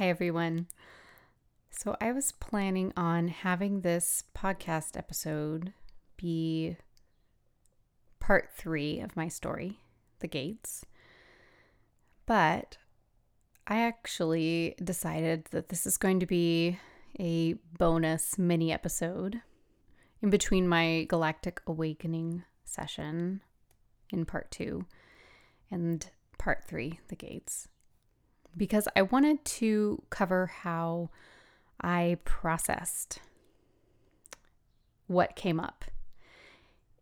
Hi, everyone. So, I was planning on having this podcast episode be part three of my story, The Gates. But I actually decided that this is going to be a bonus mini episode in between my Galactic Awakening session in part two and part three, The Gates because I wanted to cover how I processed what came up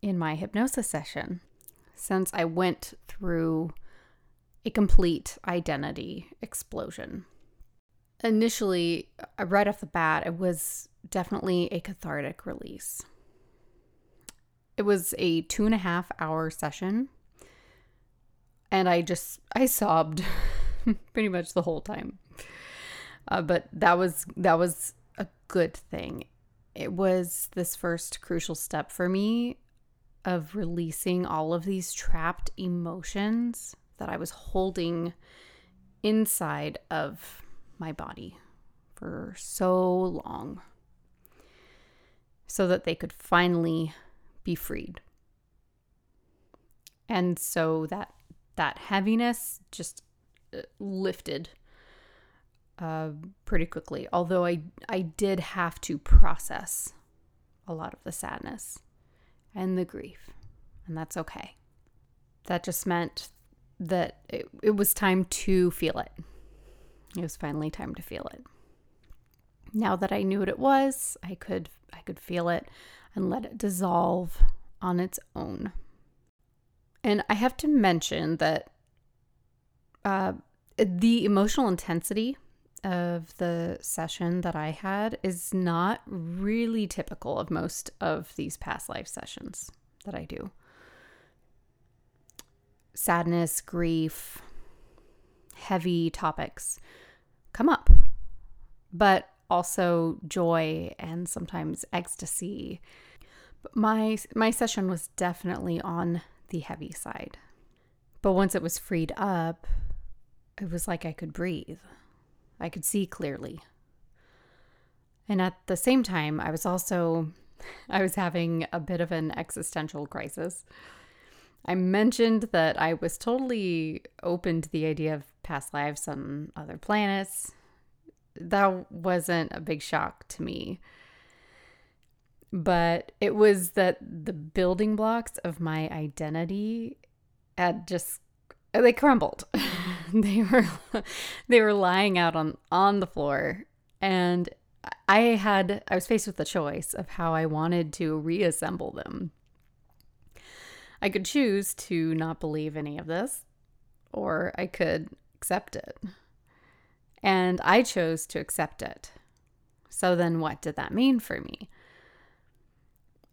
in my hypnosis session since I went through a complete identity explosion. Initially, uh, right off the bat, it was definitely a cathartic release. It was a two and a half hour session, and I just, I sobbed pretty much the whole time. Uh, but that was that was a good thing. It was this first crucial step for me of releasing all of these trapped emotions that I was holding inside of my body for so long so that they could finally be freed. And so that that heaviness just lifted uh, pretty quickly. Although I I did have to process a lot of the sadness and the grief, and that's okay. That just meant that it, it was time to feel it. It was finally time to feel it. Now that I knew what it was, I could I could feel it and let it dissolve on its own. And I have to mention that uh, the emotional intensity of the session that I had is not really typical of most of these past life sessions that I do. Sadness, grief, heavy topics come up, but also joy and sometimes ecstasy. But my my session was definitely on the heavy side. But once it was freed up, it was like I could breathe. I could see clearly. And at the same time, I was also I was having a bit of an existential crisis. I mentioned that I was totally open to the idea of past lives on other planets. That wasn't a big shock to me. But it was that the building blocks of my identity had just Uh, they crumbled. they were they were lying out on on the floor and I had I was faced with the choice of how I wanted to reassemble them. I could choose to not believe any of this or I could accept it. And I chose to accept it. So then what did that mean for me?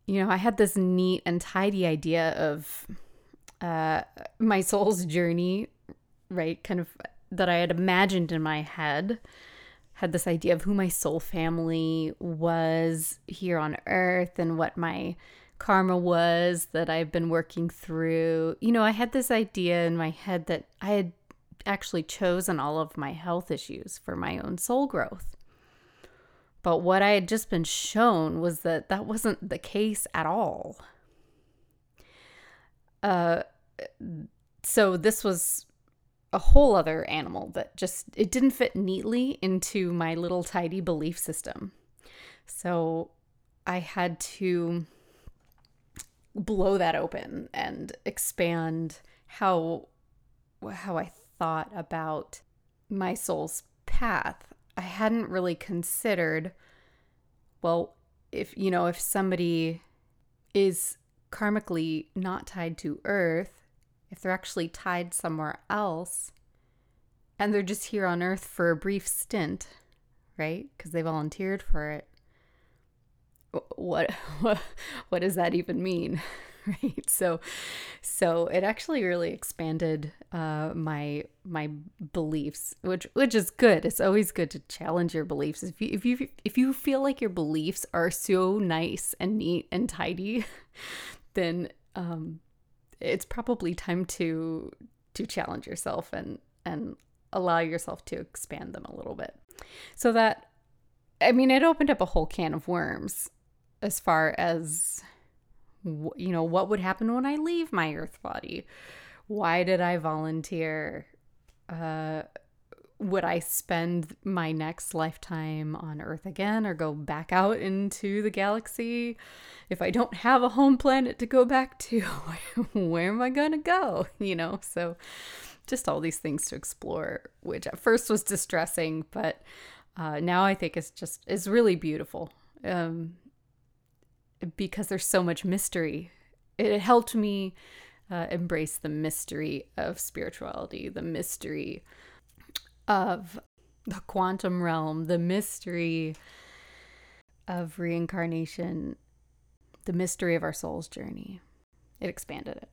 You know, I had this neat and tidy idea of uh, my soul's journey, right? Kind of that I had imagined in my head. Had this idea of who my soul family was here on earth and what my karma was that I've been working through. You know, I had this idea in my head that I had actually chosen all of my health issues for my own soul growth. But what I had just been shown was that that wasn't the case at all. Uh, so this was a whole other animal that just it didn't fit neatly into my little tidy belief system. So I had to blow that open and expand how how I thought about my soul's path. I hadn't really considered well, if you know, if somebody is karmically not tied to earth, if they're actually tied somewhere else and they're just here on earth for a brief stint, right? Because they volunteered for it. What, what what does that even mean? right so so it actually really expanded uh, my my beliefs which which is good it's always good to challenge your beliefs if you if you if you feel like your beliefs are so nice and neat and tidy then um, it's probably time to to challenge yourself and and allow yourself to expand them a little bit. So that, I mean, it opened up a whole can of worms as far as, you know, what would happen when I leave my earth body? Why did I volunteer? Uh, would I spend my next lifetime on Earth again or go back out into the galaxy? If I don't have a home planet to go back to, where am I going to go? You know, so just all these things to explore, which at first was distressing, but uh, now I think it's just, it's really beautiful um, because there's so much mystery. It helped me uh, embrace the mystery of spirituality, the mystery of the quantum realm, the mystery of reincarnation, the mystery of our soul's journey. It expanded it.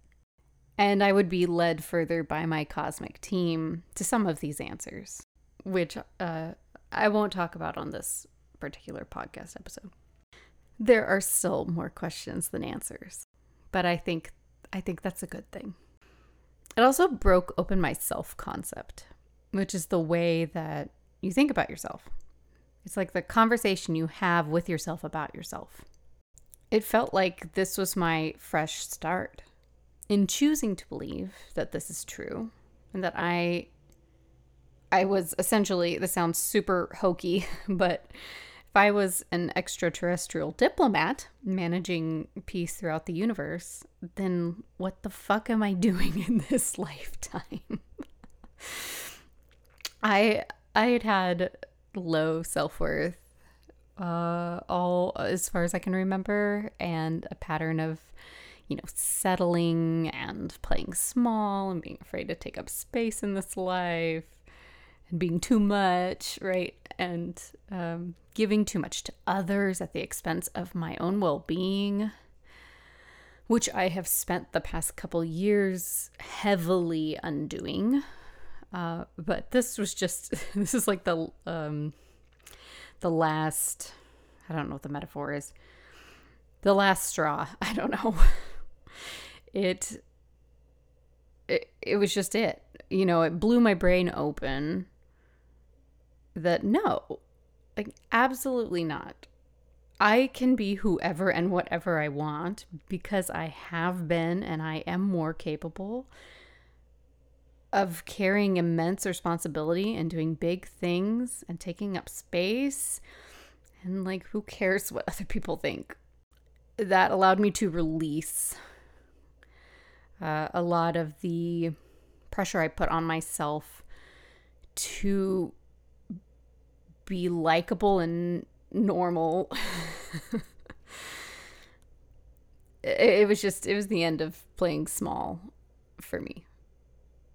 And I would be led further by my cosmic team to some of these answers, which uh, I won't talk about on this particular podcast episode. There are still more questions than answers, but I think I think that's a good thing. It also broke open my self concept which is the way that you think about yourself. It's like the conversation you have with yourself about yourself. It felt like this was my fresh start in choosing to believe that this is true and that I I was essentially this sounds super hokey, but if I was an extraterrestrial diplomat managing peace throughout the universe, then what the fuck am I doing in this lifetime? I I had had low self worth, uh, all as far as I can remember, and a pattern of, you know, settling and playing small and being afraid to take up space in this life, and being too much, right, and um, giving too much to others at the expense of my own well being. Which I have spent the past couple years heavily undoing uh, but this was just this is like the um, the last I don't know what the metaphor is. The last straw. I don't know. it it, it was just it. You know, it blew my brain open that no, like absolutely not. I can be whoever and whatever I want because I have been and I am more capable of carrying immense responsibility and doing big things and taking up space. And like, who cares what other people think? That allowed me to release uh, a lot of the pressure I put on myself to be likable and normal. it, it was just, it was the end of playing small for me.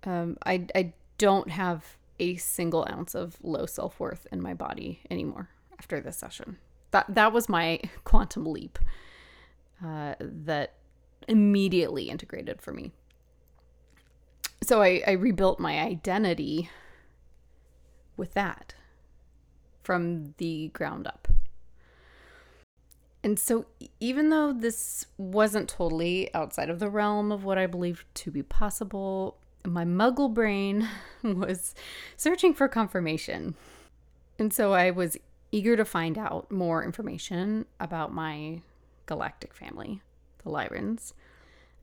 Um, I, I don't have a single ounce of low self worth in my body anymore after this session. That that was my quantum leap uh, that immediately integrated for me. So I, I rebuilt my identity with that from the ground up. And so, even though this wasn't totally outside of the realm of what I believed to be possible, my muggle brain was searching for confirmation. And so I was eager to find out more information about my galactic family, the Lyrans.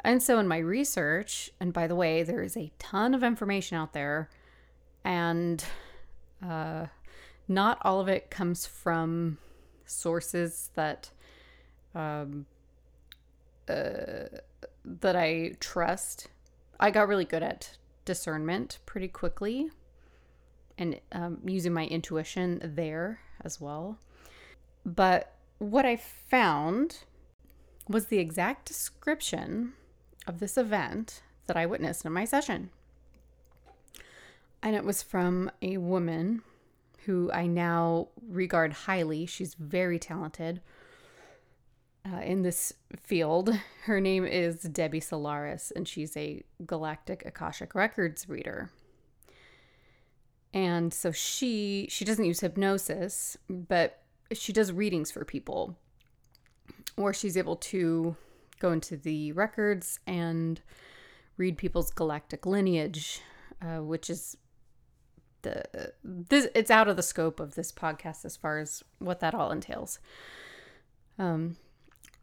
And so in my research, and by the way, there is a ton of information out there, and uh, not all of it comes from sources that um, uh, that I trust I got really good at discernment pretty quickly and um, using my intuition there as well. But what I found was the exact description of this event that I witnessed in my session. And it was from a woman who I now regard highly. She's very talented uh, in this field. Her name is Debbie Solaris, and she's a Galactic Akashic Records reader. And so she she doesn't use hypnosis, but she does readings for people, where she's able to go into the records and read people's galactic lineage, uh, which is the this it's out of the scope of this podcast as far as what that all entails. Um,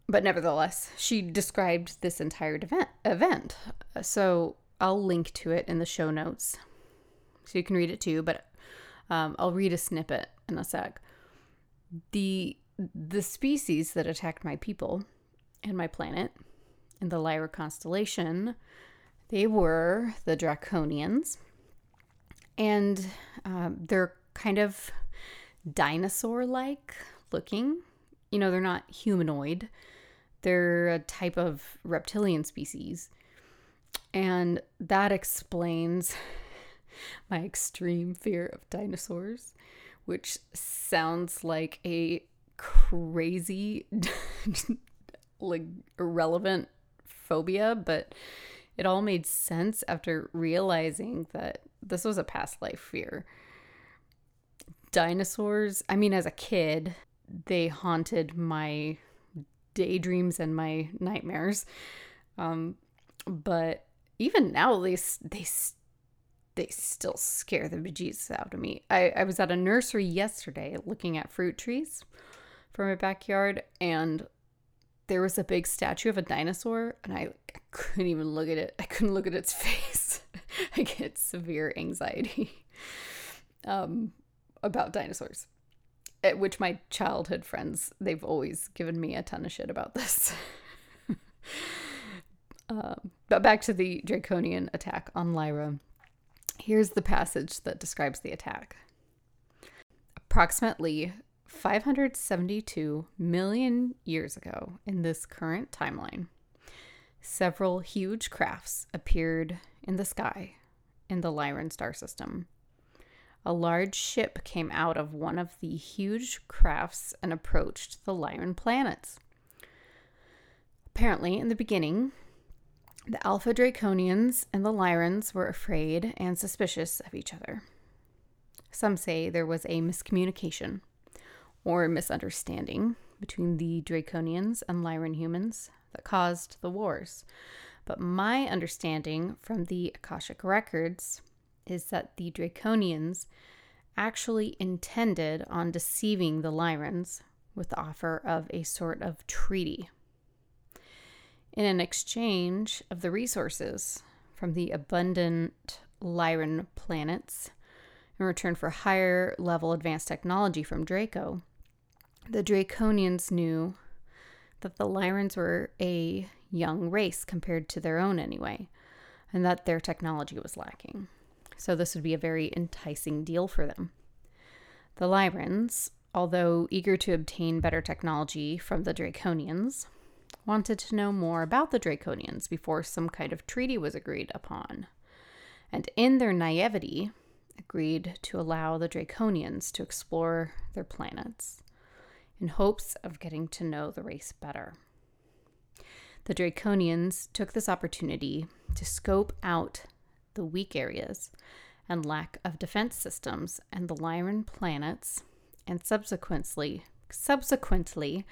but nevertheless, she described this entire event. Event, so I'll link to it in the show notes, so you can read it too. But um, I'll read a snippet in a sec. The the species that attacked my people and my planet in the Lyra constellation, they were the Draconians, and um, they're kind of dinosaur-like looking. You know, they're not humanoid they're a type of reptilian species. And that explains my extreme fear of dinosaurs, which sounds like a crazy, like irrelevant phobia, but it all made sense after realizing that this was a past life fear. Dinosaurs, I mean, as a kid, they haunted my daydreams and my nightmares. Um, but even now, they they they still scare the bejesus out of me. I, I was at a nursery yesterday looking at fruit trees from my backyard, and there was a big statue of a dinosaur, and I, I couldn't even look at it. I couldn't look at its face. I get severe anxiety um, about dinosaurs which my childhood friends they've always given me a ton of shit about this. Um, but back to the draconian attack on lyra. Here's the passage that describes the attack. Approximately 572 million years ago in this current timeline several huge crafts appeared in the sky in the lyran star system a large ship came out of one of the huge crafts and approached the Lyran planets. Apparently, in the beginning, the Alpha Draconians and the Lyrans were afraid and suspicious of each other. Some say there was a miscommunication or misunderstanding between the Draconians and Lyran humans that caused the wars. But my understanding from the Akashic records is that the Draconians actually intended on deceiving the Lyrans with the offer of a sort of treaty. In an exchange of the resources from the abundant Lyran planets, in return for higher level advanced technology from Draco, the Draconians knew that the Lyrans were a young race compared to their own anyway, and that their technology was lacking so this would be a very enticing deal for them. The Lyrans, although eager to obtain better technology from the Draconians, wanted to know more about the Draconians before some kind of treaty was agreed upon, and in their naivety, agreed to allow the Draconians to explore their planets in hopes of getting to know the race better. The Draconians took this opportunity to scope out the weak areas, and lack of defense systems and the Lyran planets, and subsequently subsequently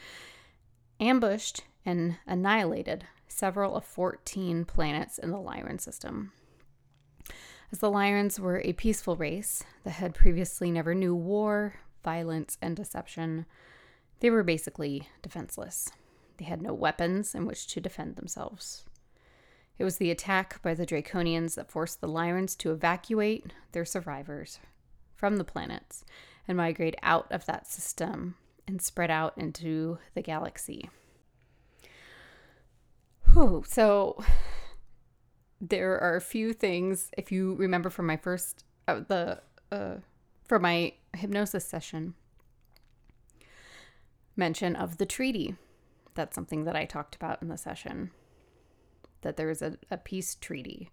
ambushed and annihilated several of 14 planets in the Lyran system. As the Lyrans were a peaceful race that had previously never knew war, violence, and deception, they were basically defenseless. They had no weapons in which to defend themselves. It was the attack by the Draconians that forced the Lyrans to evacuate their survivors from the planets and migrate out of that system and spread out into the galaxy. Whew, so there are a few things, if you remember from my first, uh, the, uh, for my hypnosis session, mention of the treaty. That's something that I talked about in the session that there was a, a peace treaty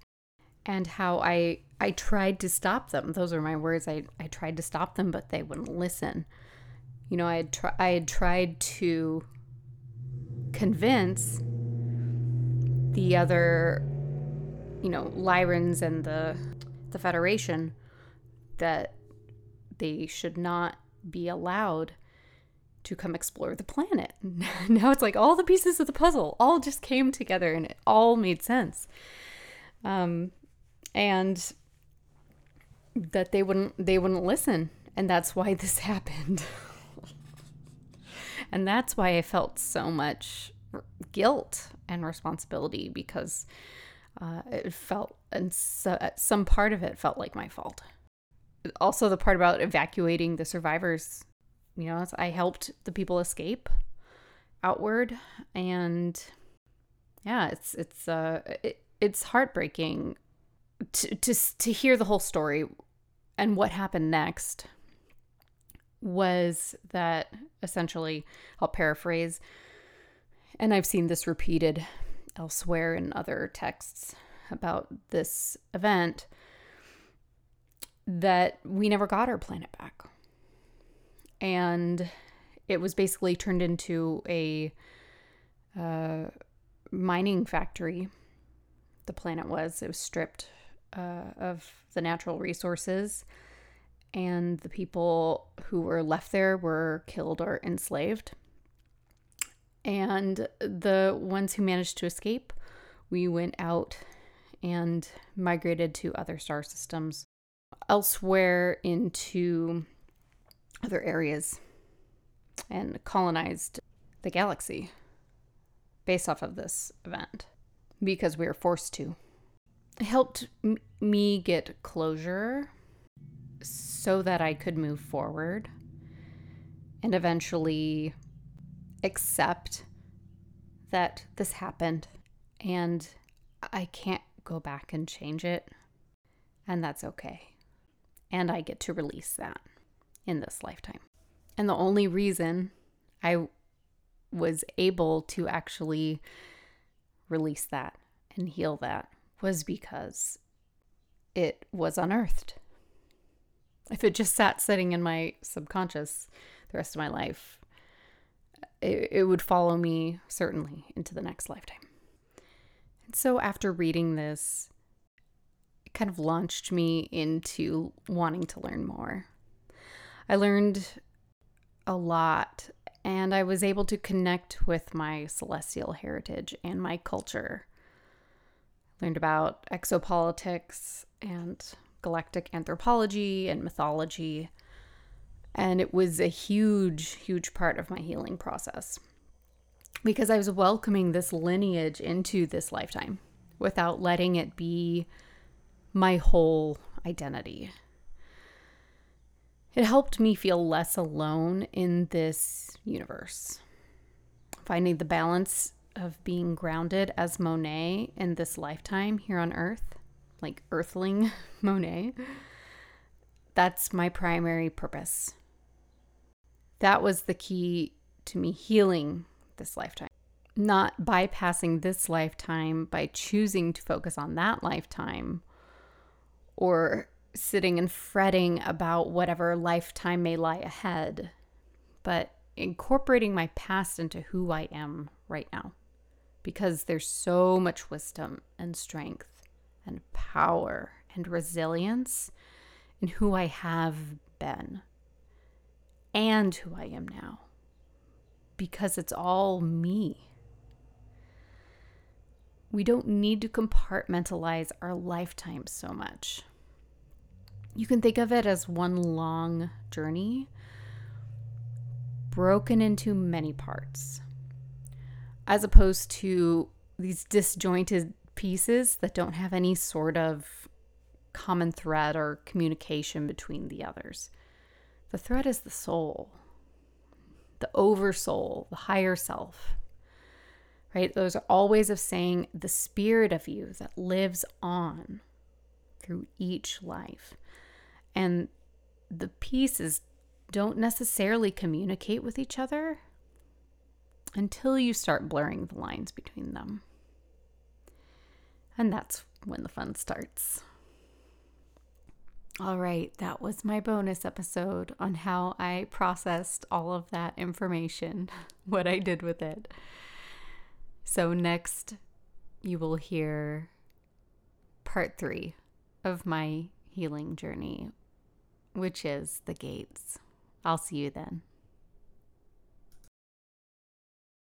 and how I I tried to stop them. Those are my words. I, I tried to stop them, but they wouldn't listen. You know, I had tr- I had tried to convince the other, you know, Lyrans and the the Federation that they should not be allowed to come explore the planet. now it's like all the pieces of the puzzle all just came together and it all made sense. Um, and that they wouldn't they wouldn't listen and that's why this happened and that's why i felt so much guilt and responsibility because uh, it felt and so, some part of it felt like my fault also the part about evacuating the survivors you know i helped the people escape outward and yeah it's it's uh it, it's heartbreaking to, to to hear the whole story and what happened next was that essentially I'll paraphrase and I've seen this repeated elsewhere in other texts about this event that we never got our planet back. And it was basically turned into a uh, mining factory. The planet was. It was stripped uh, of the natural resources, and the people who were left there were killed or enslaved. And the ones who managed to escape, we went out and migrated to other star systems elsewhere into other areas and colonized the galaxy based off of this event because we were forced to. It helped m- me get closure so that I could move forward and eventually accept that this happened and I can't go back and change it. And that's okay. And I get to release that in this lifetime. And the only reason I was able to actually release that and heal that was because it was unearthed. If it just sat sitting in my subconscious the rest of my life, it, it would follow me certainly into the next lifetime. And so after reading this, it kind of launched me into wanting to learn more. I learned a lot and I was able to connect with my celestial heritage and my culture. Learned about exopolitics and galactic anthropology and mythology. And it was a huge, huge part of my healing process because I was welcoming this lineage into this lifetime without letting it be my whole identity. It helped me feel less alone in this universe. Finding the balance of being grounded as Monet in this lifetime here on Earth, like Earthling Monet, that's my primary purpose. That was the key to me healing this lifetime. Not bypassing this lifetime by choosing to focus on that lifetime or sitting and fretting about whatever lifetime may lie ahead, but incorporating my past into who I am right now. Because there's so much wisdom and strength and power and resilience in who I have been and who I am now. Because it's all me. We don't need to compartmentalize our lifetime so much you can think of it as one long journey broken into many parts, as opposed to these disjointed pieces that don't have any sort of common thread or communication between the others. The thread is the soul, the oversoul, the higher self. Right? Those are all ways of saying the spirit of you that lives on through each life. And the pieces don't necessarily communicate with each other until you start blurring the lines between them. And that's when the fun starts. All right, that was my bonus episode on how I processed all of that information, what I did with it. So, next, you will hear part three of my healing journey which is the gates. I'll see you then.